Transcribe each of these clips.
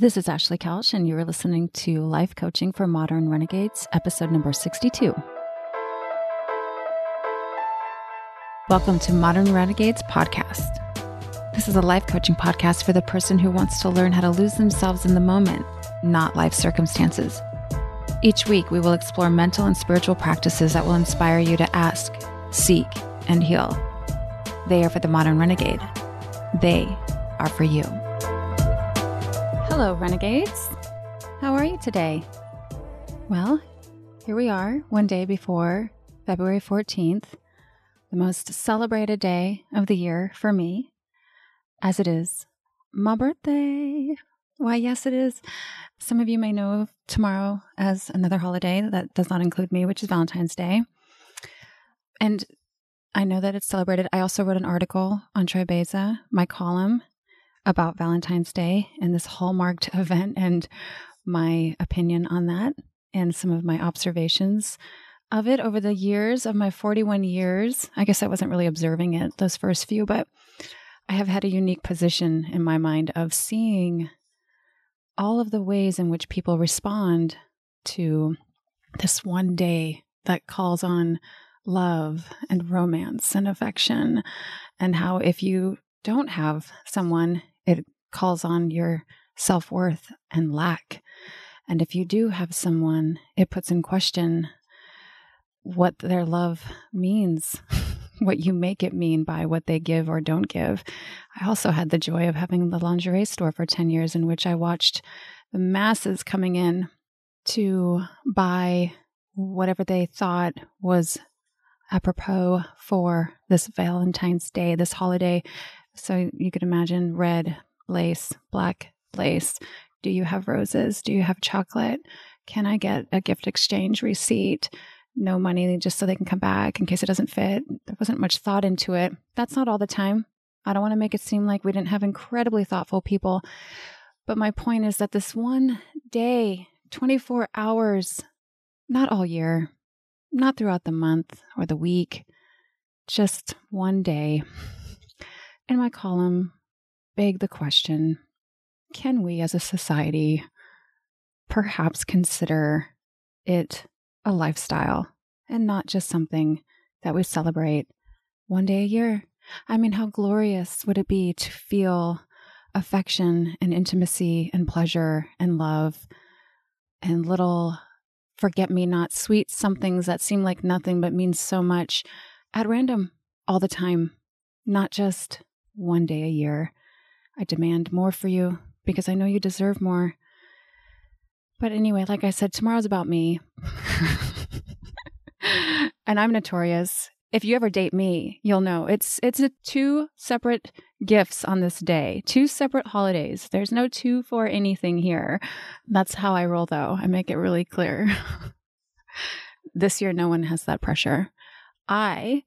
This is Ashley Kelsch, and you're listening to Life Coaching for Modern Renegades, episode number 62. Welcome to Modern Renegades Podcast. This is a life coaching podcast for the person who wants to learn how to lose themselves in the moment, not life circumstances. Each week, we will explore mental and spiritual practices that will inspire you to ask, seek, and heal. They are for the modern renegade. They are for you. Hello, renegades. How are you today? Well, here we are, one day before February 14th, the most celebrated day of the year for me, as it is my birthday. Why, yes, it is. Some of you may know tomorrow as another holiday that does not include me, which is Valentine's Day. And I know that it's celebrated. I also wrote an article on Troy Beza, my column about Valentine's Day and this hallmarked event and my opinion on that and some of my observations of it over the years of my 41 years. I guess I wasn't really observing it those first few, but I have had a unique position in my mind of seeing all of the ways in which people respond to this one day that calls on love and romance and affection, and how if you don't have someone, it calls on your self worth and lack. And if you do have someone, it puts in question what their love means, what you make it mean by what they give or don't give. I also had the joy of having the lingerie store for 10 years, in which I watched the masses coming in to buy whatever they thought was apropos for this Valentine's Day, this holiday. So you could imagine red lace, black lace. Do you have roses? Do you have chocolate? Can I get a gift exchange receipt? No money, just so they can come back in case it doesn't fit. There wasn't much thought into it. That's not all the time. I don't want to make it seem like we didn't have incredibly thoughtful people. But my point is that this one day, 24 hours, not all year, not throughout the month or the week, just one day. In my column, beg the question can we as a society perhaps consider it a lifestyle and not just something that we celebrate one day a year? I mean, how glorious would it be to feel affection and intimacy and pleasure and love and little forget me not sweet somethings that seem like nothing but mean so much at random all the time, not just one day a year. I demand more for you because I know you deserve more. But anyway, like I said, tomorrow's about me. and I'm notorious. If you ever date me, you'll know it's it's two separate gifts on this day, two separate holidays. There's no two for anything here. That's how I roll though. I make it really clear. this year no one has that pressure. I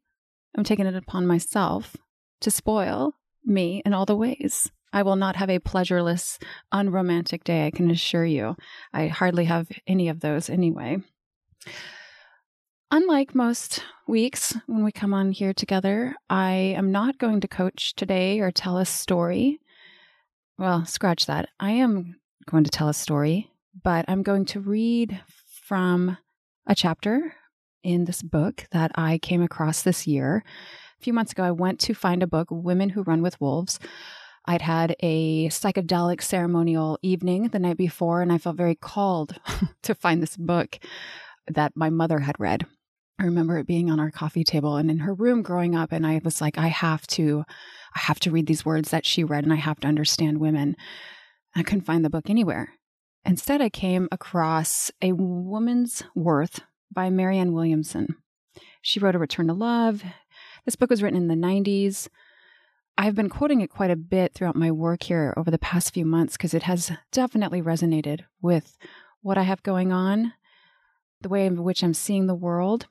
am taking it upon myself to spoil me in all the ways. I will not have a pleasureless, unromantic day, I can assure you. I hardly have any of those anyway. Unlike most weeks when we come on here together, I am not going to coach today or tell a story. Well, scratch that. I am going to tell a story, but I'm going to read from a chapter in this book that I came across this year few months ago, I went to find a book, Women Who Run with Wolves. I'd had a psychedelic ceremonial evening the night before, and I felt very called to find this book that my mother had read. I remember it being on our coffee table and in her room growing up, and I was like, I have to, I have to read these words that she read, and I have to understand women. I couldn't find the book anywhere. Instead, I came across A Woman's Worth by Marianne Williamson. She wrote A Return to Love. This book was written in the 90s. I've been quoting it quite a bit throughout my work here over the past few months because it has definitely resonated with what I have going on, the way in which I'm seeing the world,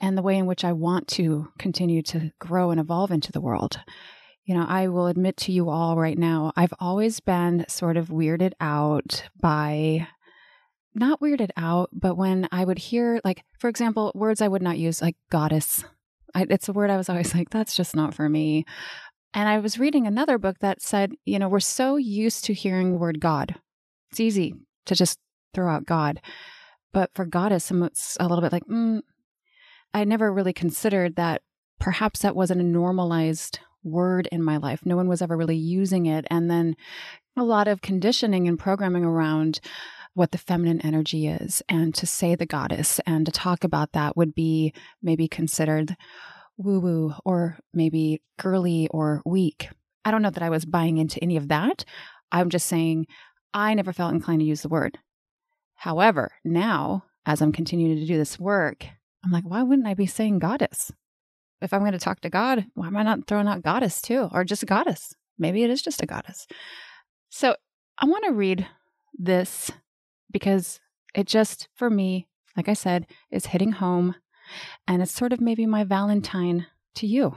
and the way in which I want to continue to grow and evolve into the world. You know, I will admit to you all right now, I've always been sort of weirded out by not weirded out, but when I would hear, like, for example, words I would not use, like goddess I, it's a word I was always like, that's just not for me. And I was reading another book that said, you know, we're so used to hearing the word God. It's easy to just throw out God. But for goddess, it's a little bit like, mm, I never really considered that perhaps that wasn't a normalized word in my life. No one was ever really using it. And then a lot of conditioning and programming around what the feminine energy is. And to say the goddess and to talk about that would be maybe considered woo woo or maybe girly or weak. I don't know that I was buying into any of that. I'm just saying I never felt inclined to use the word. However, now as I'm continuing to do this work, I'm like, why wouldn't I be saying goddess? If I'm going to talk to God, why am I not throwing out goddess too? Or just goddess? Maybe it is just a goddess. So I want to read this because it just, for me, like I said, is hitting home. And it's sort of maybe my Valentine to you.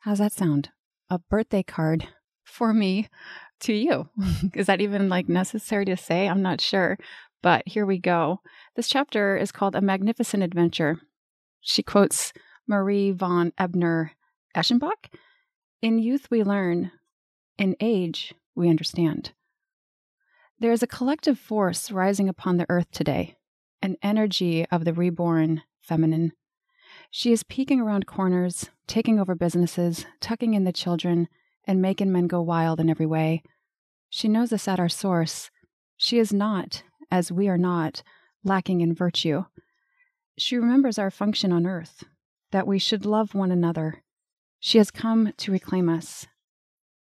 How's that sound? A birthday card for me to you. is that even like necessary to say? I'm not sure. But here we go. This chapter is called A Magnificent Adventure. She quotes Marie von Ebner Eschenbach In youth, we learn, in age, we understand. There is a collective force rising upon the earth today, an energy of the reborn feminine. She is peeking around corners, taking over businesses, tucking in the children, and making men go wild in every way. She knows us at our source. She is not, as we are not, lacking in virtue. She remembers our function on earth, that we should love one another. She has come to reclaim us.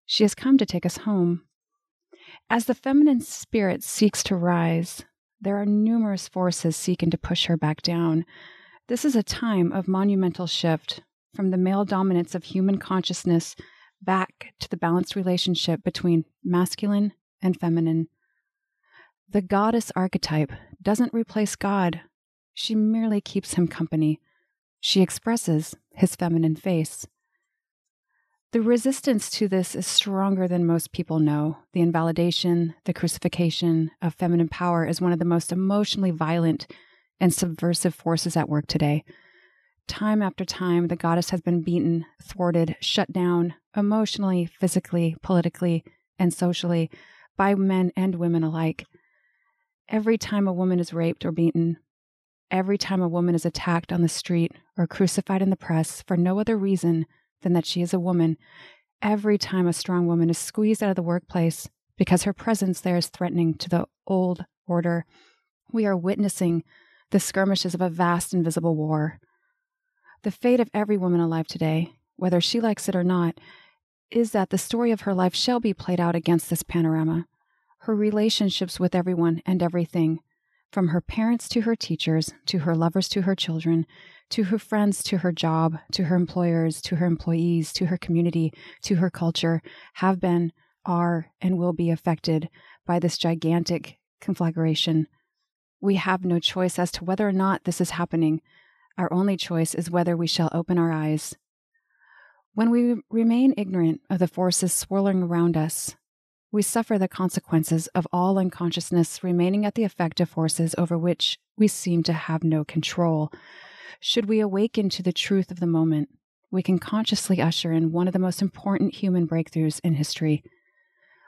She has come to take us home. As the feminine spirit seeks to rise, there are numerous forces seeking to push her back down. This is a time of monumental shift from the male dominance of human consciousness back to the balanced relationship between masculine and feminine. The goddess archetype doesn't replace God, she merely keeps him company. She expresses his feminine face. The resistance to this is stronger than most people know. The invalidation, the crucifixion of feminine power is one of the most emotionally violent and subversive forces at work today. Time after time, the goddess has been beaten, thwarted, shut down, emotionally, physically, politically, and socially, by men and women alike. Every time a woman is raped or beaten, every time a woman is attacked on the street or crucified in the press for no other reason than that she is a woman every time a strong woman is squeezed out of the workplace because her presence there is threatening to the old order. We are witnessing the skirmishes of a vast invisible war. The fate of every woman alive today, whether she likes it or not, is that the story of her life shall be played out against this panorama. Her relationships with everyone and everything, from her parents to her teachers, to her lovers to her children, to her friends, to her job, to her employers, to her employees, to her community, to her culture, have been, are, and will be affected by this gigantic conflagration. We have no choice as to whether or not this is happening. Our only choice is whether we shall open our eyes. When we remain ignorant of the forces swirling around us, we suffer the consequences of all unconsciousness remaining at the effect of forces over which we seem to have no control. Should we awaken to the truth of the moment, we can consciously usher in one of the most important human breakthroughs in history.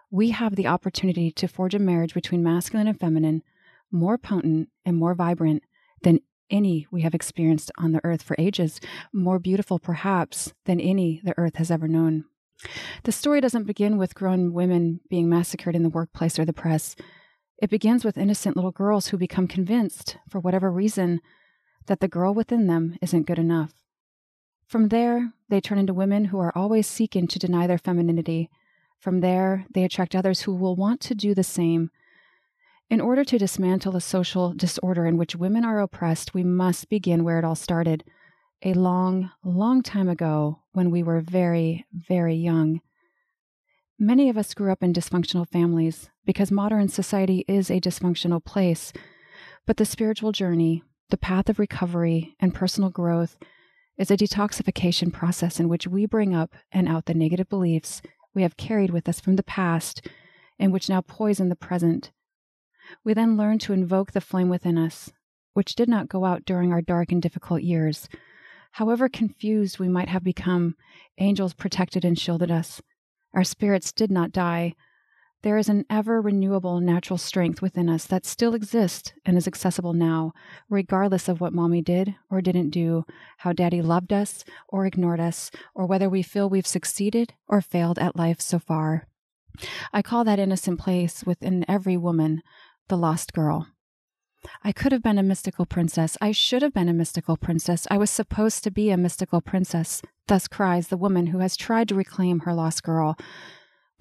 We have the opportunity to forge a marriage between masculine and feminine more potent and more vibrant than any we have experienced on the earth for ages, more beautiful perhaps than any the earth has ever known. The story doesn't begin with grown women being massacred in the workplace or the press. It begins with innocent little girls who become convinced, for whatever reason, that the girl within them isn't good enough. From there, they turn into women who are always seeking to deny their femininity. From there, they attract others who will want to do the same. In order to dismantle the social disorder in which women are oppressed, we must begin where it all started a long, long time ago when we were very, very young. Many of us grew up in dysfunctional families because modern society is a dysfunctional place. But the spiritual journey, the path of recovery and personal growth is a detoxification process in which we bring up and out the negative beliefs we have carried with us from the past and which now poison the present. We then learn to invoke the flame within us, which did not go out during our dark and difficult years. However confused we might have become, angels protected and shielded us. Our spirits did not die. There is an ever renewable natural strength within us that still exists and is accessible now, regardless of what mommy did or didn't do, how daddy loved us or ignored us, or whether we feel we've succeeded or failed at life so far. I call that innocent place within every woman the lost girl. I could have been a mystical princess. I should have been a mystical princess. I was supposed to be a mystical princess. Thus cries the woman who has tried to reclaim her lost girl.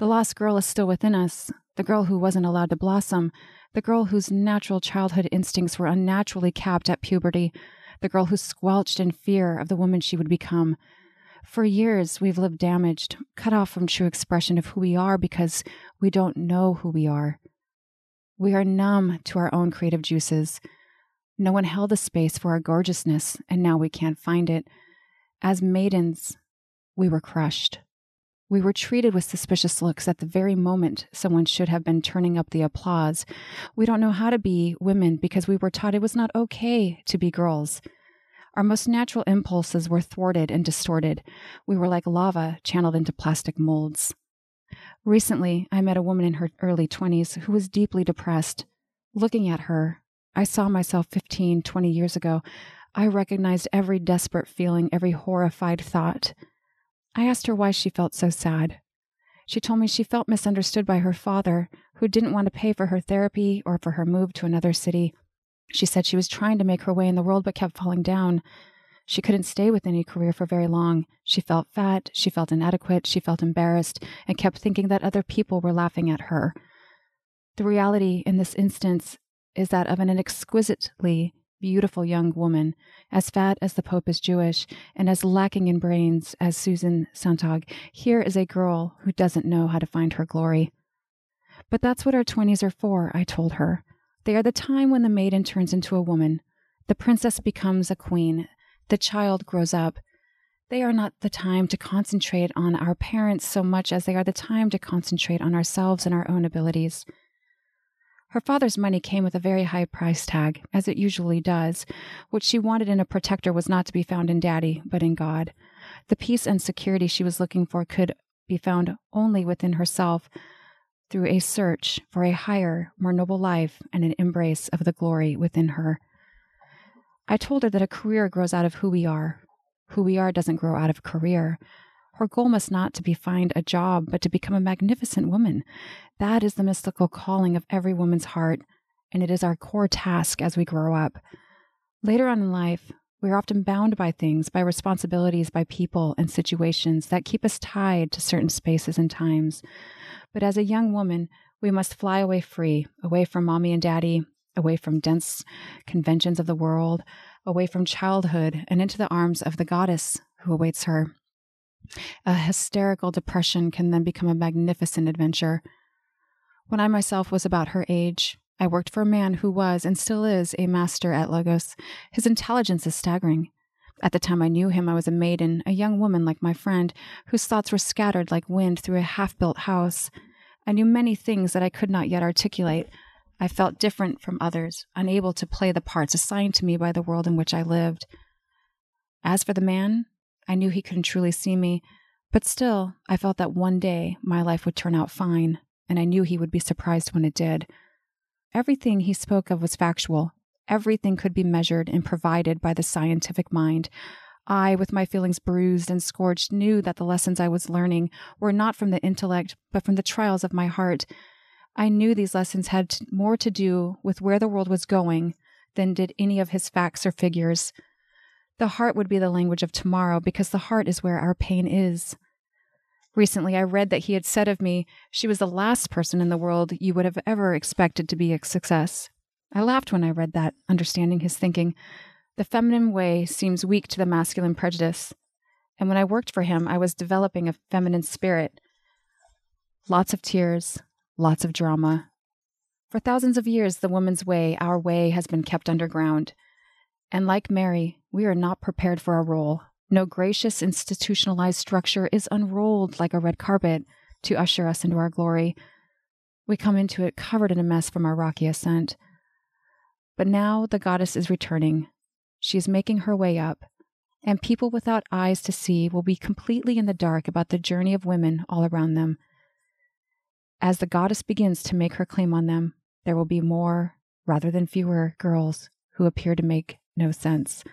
The lost girl is still within us, the girl who wasn't allowed to blossom, the girl whose natural childhood instincts were unnaturally capped at puberty, the girl who squelched in fear of the woman she would become. For years, we've lived damaged, cut off from true expression of who we are because we don't know who we are. We are numb to our own creative juices. No one held a space for our gorgeousness, and now we can't find it. As maidens, we were crushed. We were treated with suspicious looks at the very moment someone should have been turning up the applause. We don't know how to be women because we were taught it was not okay to be girls. Our most natural impulses were thwarted and distorted. We were like lava channeled into plastic molds. Recently, I met a woman in her early 20s who was deeply depressed. Looking at her, I saw myself 15, 20 years ago. I recognized every desperate feeling, every horrified thought. I asked her why she felt so sad. She told me she felt misunderstood by her father, who didn't want to pay for her therapy or for her move to another city. She said she was trying to make her way in the world but kept falling down. She couldn't stay with any career for very long. She felt fat, she felt inadequate, she felt embarrassed, and kept thinking that other people were laughing at her. The reality in this instance is that of an exquisitely beautiful young woman, as fat as the Pope is Jewish, and as lacking in brains as Susan Sontag. Here is a girl who doesn't know how to find her glory. But that's what our 20s are for, I told her. They are the time when the maiden turns into a woman, the princess becomes a queen, the child grows up. They are not the time to concentrate on our parents so much as they are the time to concentrate on ourselves and our own abilities. Her father's money came with a very high price tag, as it usually does. What she wanted in a protector was not to be found in Daddy, but in God. The peace and security she was looking for could be found only within herself through a search for a higher, more noble life and an embrace of the glory within her. I told her that a career grows out of who we are. Who we are doesn't grow out of a career. Her goal must not to be find a job, but to become a magnificent woman. That is the mystical calling of every woman's heart, and it is our core task as we grow up. Later on in life, we are often bound by things, by responsibilities, by people and situations that keep us tied to certain spaces and times. But as a young woman, we must fly away free, away from mommy and daddy, away from dense conventions of the world, away from childhood, and into the arms of the goddess who awaits her. A hysterical depression can then become a magnificent adventure. When I myself was about her age, I worked for a man who was and still is a master at Logos. His intelligence is staggering. At the time I knew him, I was a maiden, a young woman like my friend, whose thoughts were scattered like wind through a half built house. I knew many things that I could not yet articulate. I felt different from others, unable to play the parts assigned to me by the world in which I lived. As for the man, I knew he couldn't truly see me, but still, I felt that one day my life would turn out fine, and I knew he would be surprised when it did. Everything he spoke of was factual. Everything could be measured and provided by the scientific mind. I, with my feelings bruised and scorched, knew that the lessons I was learning were not from the intellect, but from the trials of my heart. I knew these lessons had more to do with where the world was going than did any of his facts or figures. The heart would be the language of tomorrow because the heart is where our pain is. Recently, I read that he had said of me, she was the last person in the world you would have ever expected to be a success. I laughed when I read that, understanding his thinking. The feminine way seems weak to the masculine prejudice. And when I worked for him, I was developing a feminine spirit. Lots of tears, lots of drama. For thousands of years, the woman's way, our way, has been kept underground. And like Mary, we are not prepared for our role. No gracious institutionalized structure is unrolled like a red carpet to usher us into our glory. We come into it covered in a mess from our rocky ascent. But now the goddess is returning. She is making her way up. and people without eyes to see will be completely in the dark about the journey of women all around them. As the goddess begins to make her claim on them, there will be more rather than fewer girls who appear to make no sense.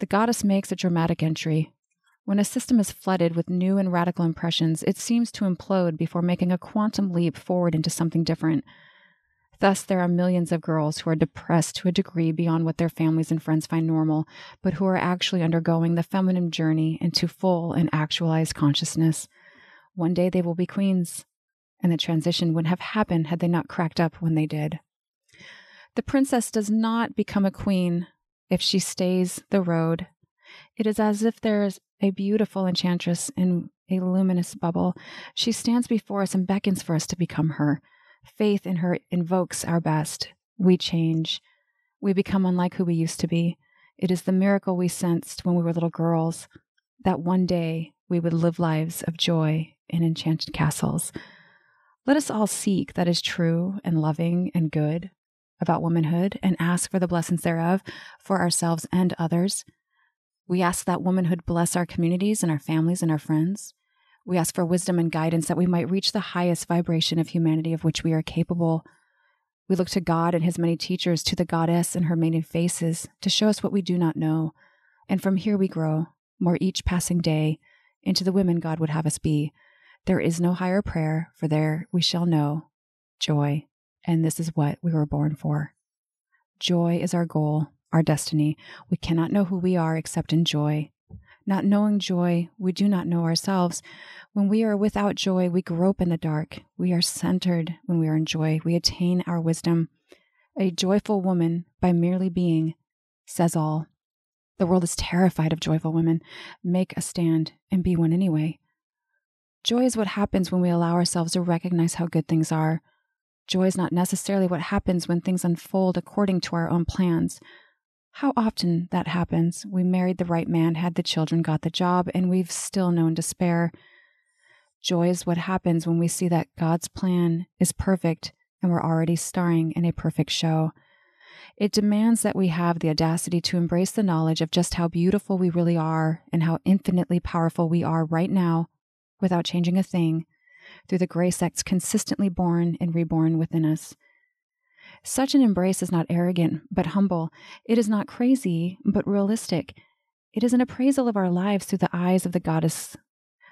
The goddess makes a dramatic entry. When a system is flooded with new and radical impressions, it seems to implode before making a quantum leap forward into something different. Thus, there are millions of girls who are depressed to a degree beyond what their families and friends find normal, but who are actually undergoing the feminine journey into full and actualized consciousness. One day they will be queens, and the transition would have happened had they not cracked up when they did. The princess does not become a queen if she stays the road. It is as if there is a beautiful enchantress in a luminous bubble. She stands before us and beckons for us to become her. Faith in her invokes our best. We change. We become unlike who we used to be. It is the miracle we sensed when we were little girls that one day we would live lives of joy in enchanted castles. Let us all seek that is true and loving and good about womanhood and ask for the blessings thereof for ourselves and others. We ask that womanhood bless our communities and our families and our friends. We ask for wisdom and guidance that we might reach the highest vibration of humanity of which we are capable. We look to God and His many teachers, to the Goddess and her many faces, to show us what we do not know. And from here we grow, more each passing day, into the women God would have us be. There is no higher prayer, for there we shall know joy. And this is what we were born for. Joy is our goal, our destiny. We cannot know who we are except in joy. Not knowing joy, we do not know ourselves. When we are without joy, we grope in the dark. We are centered when we are in joy. We attain our wisdom. A joyful woman, by merely being, says all. The world is terrified of joyful women. Make a stand and be one anyway. Joy is what happens when we allow ourselves to recognize how good things are. Joy is not necessarily what happens when things unfold according to our own plans. How often that happens. We married the right man, had the children, got the job, and we've still known despair. Joy is what happens when we see that God's plan is perfect and we're already starring in a perfect show. It demands that we have the audacity to embrace the knowledge of just how beautiful we really are and how infinitely powerful we are right now without changing a thing through the grace that's consistently born and reborn within us. Such an embrace is not arrogant, but humble. It is not crazy, but realistic. It is an appraisal of our lives through the eyes of the goddess.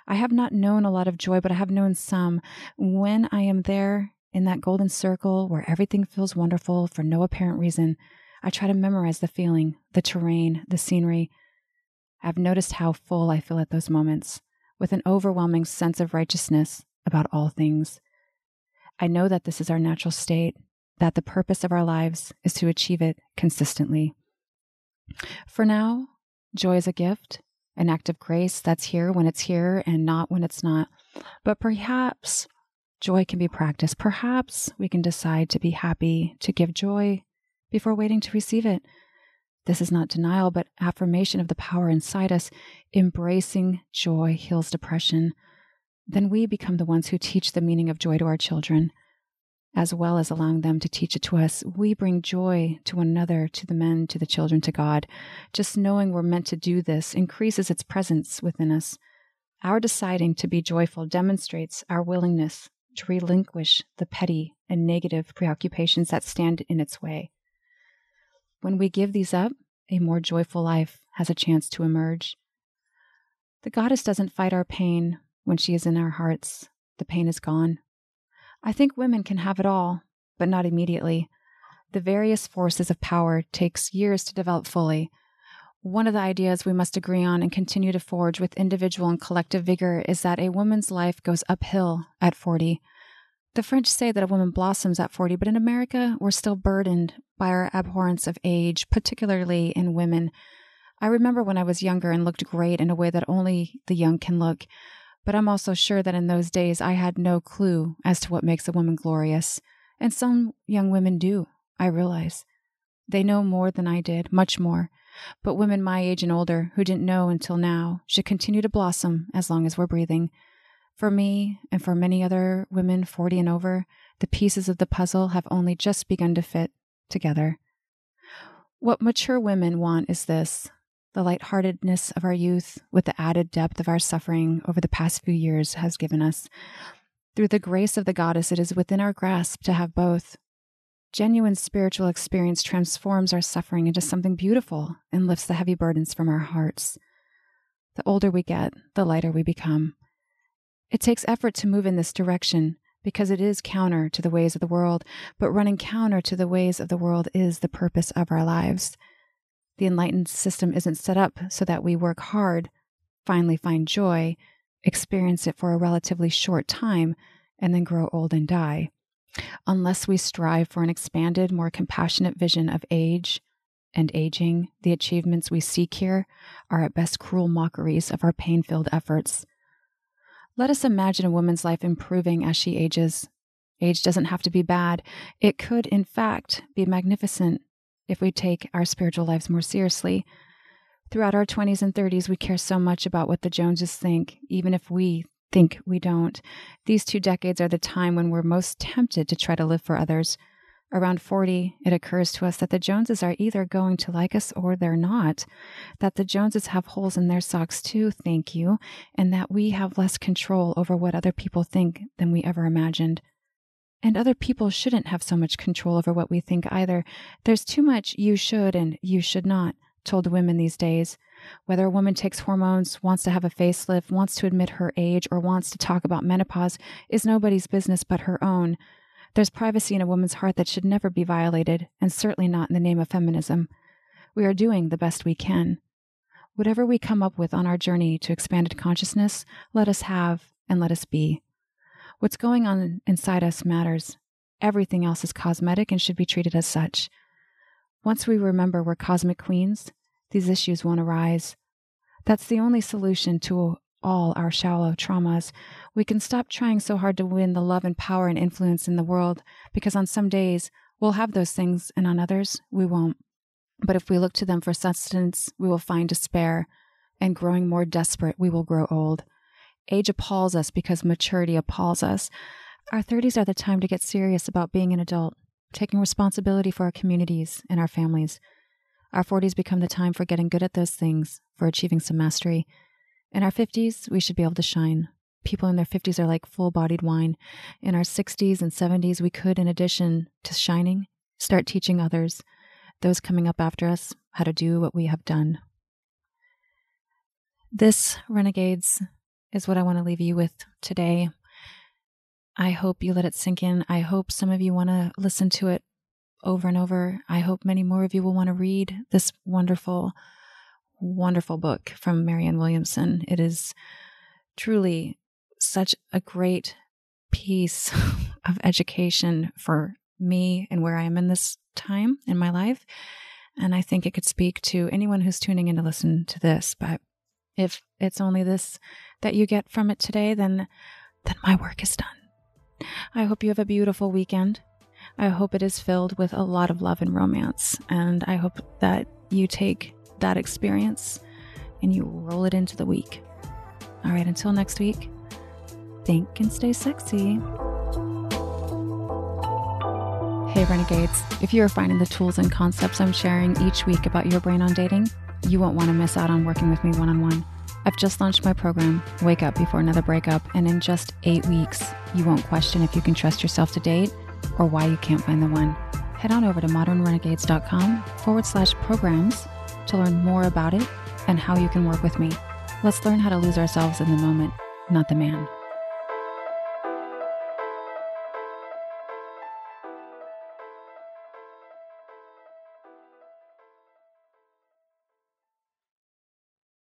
I have not known a lot of joy, but I have known some. When I am there in that golden circle where everything feels wonderful for no apparent reason, I try to memorize the feeling, the terrain, the scenery. I've noticed how full I feel at those moments, with an overwhelming sense of righteousness about all things. I know that this is our natural state, that the purpose of our lives is to achieve it consistently. For now, joy is a gift, an act of grace that's here when it's here and not when it's not. But perhaps joy can be practiced. Perhaps we can decide to be happy, to give joy before waiting to receive it. This is not denial, but affirmation of the power inside us. Embracing joy heals depression. Then we become the ones who teach the meaning of joy to our children as well as allowing them to teach it to us, we bring joy to one another, to the men, to the children, to God. Just knowing we're meant to do this increases its presence within us. Our deciding to be joyful demonstrates our willingness to relinquish the petty and negative preoccupations that stand in its way. When we give these up, a more joyful life has a chance to emerge. The goddess doesn't fight our pain when she is in our hearts. The pain is gone. I think women can have it all, but not immediately. The various forces of power takes years to develop fully. One of the ideas we must agree on and continue to forge with individual and collective vigor is that a woman's life goes uphill at 40. The French say that a woman blossoms at 40, but in America, we're still burdened by our abhorrence of age, particularly in women. I remember when I was younger and looked great in a way that only the young can look. But I'm also sure that in those days I had no clue as to what makes a woman glorious. And some young women do, I realize. They know more than I did, much more. But women my age and older who didn't know until now should continue to blossom as long as we're breathing. For me, and for many other women 40 and over, the pieces of the puzzle have only just begun to fit together. What mature women want is this the lightheartedness of our youth with the added depth of our suffering over the past few years has given us. Through the grace of the goddess, it is within our grasp to have both. Genuine spiritual experience transforms our suffering into something beautiful and lifts the heavy burdens from our hearts. The older we get, the lighter we become. It takes effort to move in this direction because it is counter to the ways of the world, but running counter to the ways of the world is the purpose of our lives. The enlightened system isn't set up so that we work hard, finally find joy, experience it for a relatively short time, and then grow old and die. Unless we strive for an expanded, more compassionate vision of age and aging, the achievements we seek here are at best cruel mockeries of our pain filled efforts. Let us imagine a woman's life improving as she ages. Age doesn't have to be bad, it could, in fact, be magnificent if we take our spiritual lives more seriously. Throughout our 20s and 30s, we care so much about what the Joneses think, even if we think we don't. These two decades are the time when we're most tempted to try to live for others. Around 40, it occurs to us that the Joneses are either going to like us or they're not, that the Joneses have holes in their socks too, thank you, and that we have less control over what other people think than we ever imagined. And other people shouldn't have so much control over what we think either. There's too much you should and you should not told women these days. Whether a woman takes hormones, wants to have a facelift, wants to admit her age, or wants to talk about menopause is nobody's business but her own. There's privacy in a woman's heart that should never be violated, and certainly not in the name of feminism. We are doing the best we can. Whatever we come up with on our journey to expanded consciousness, let us have and let us be. What's going on inside us matters. Everything else is cosmetic and should be treated as such. Once we remember we're cosmic queens, these issues won't arise. That's the only solution to all our shallow traumas. We can stop trying so hard to win the love and power and influence in the world because on some days we'll have those things and on others we won't. But if we look to them for sustenance, we will find despair, and growing more desperate, we will grow old. Age appalls us because maturity appalls us. Our 30s are the time to get serious about being an adult, taking responsibility for our communities and our families. Our 40s become the time for getting good at those things, for achieving some mastery. In our 50s, we should be able to shine. People in their 50s are like full bodied wine. In our 60s and 70s, we could, in addition to shining, start teaching others, those coming up after us, how to do what we have done. This, Renegades, is what I want to leave you with today. I hope you let it sink in. I hope some of you want to listen to it over and over. I hope many more of you will want to read this wonderful, wonderful book from Marianne Williamson. It is truly such a great piece of education for me and where I am in this time in my life. And I think it could speak to anyone who's tuning in to listen to this. But if it's only this that you get from it today, then then my work is done. I hope you have a beautiful weekend. I hope it is filled with a lot of love and romance. And I hope that you take that experience and you roll it into the week. All right, until next week, think and stay sexy. Hey, Renegades, if you are finding the tools and concepts I'm sharing each week about your brain on dating, you won't want to miss out on working with me one on one. I've just launched my program, Wake Up Before Another Breakup, and in just eight weeks, you won't question if you can trust yourself to date or why you can't find the one. Head on over to modernrenegades.com forward slash programs to learn more about it and how you can work with me. Let's learn how to lose ourselves in the moment, not the man.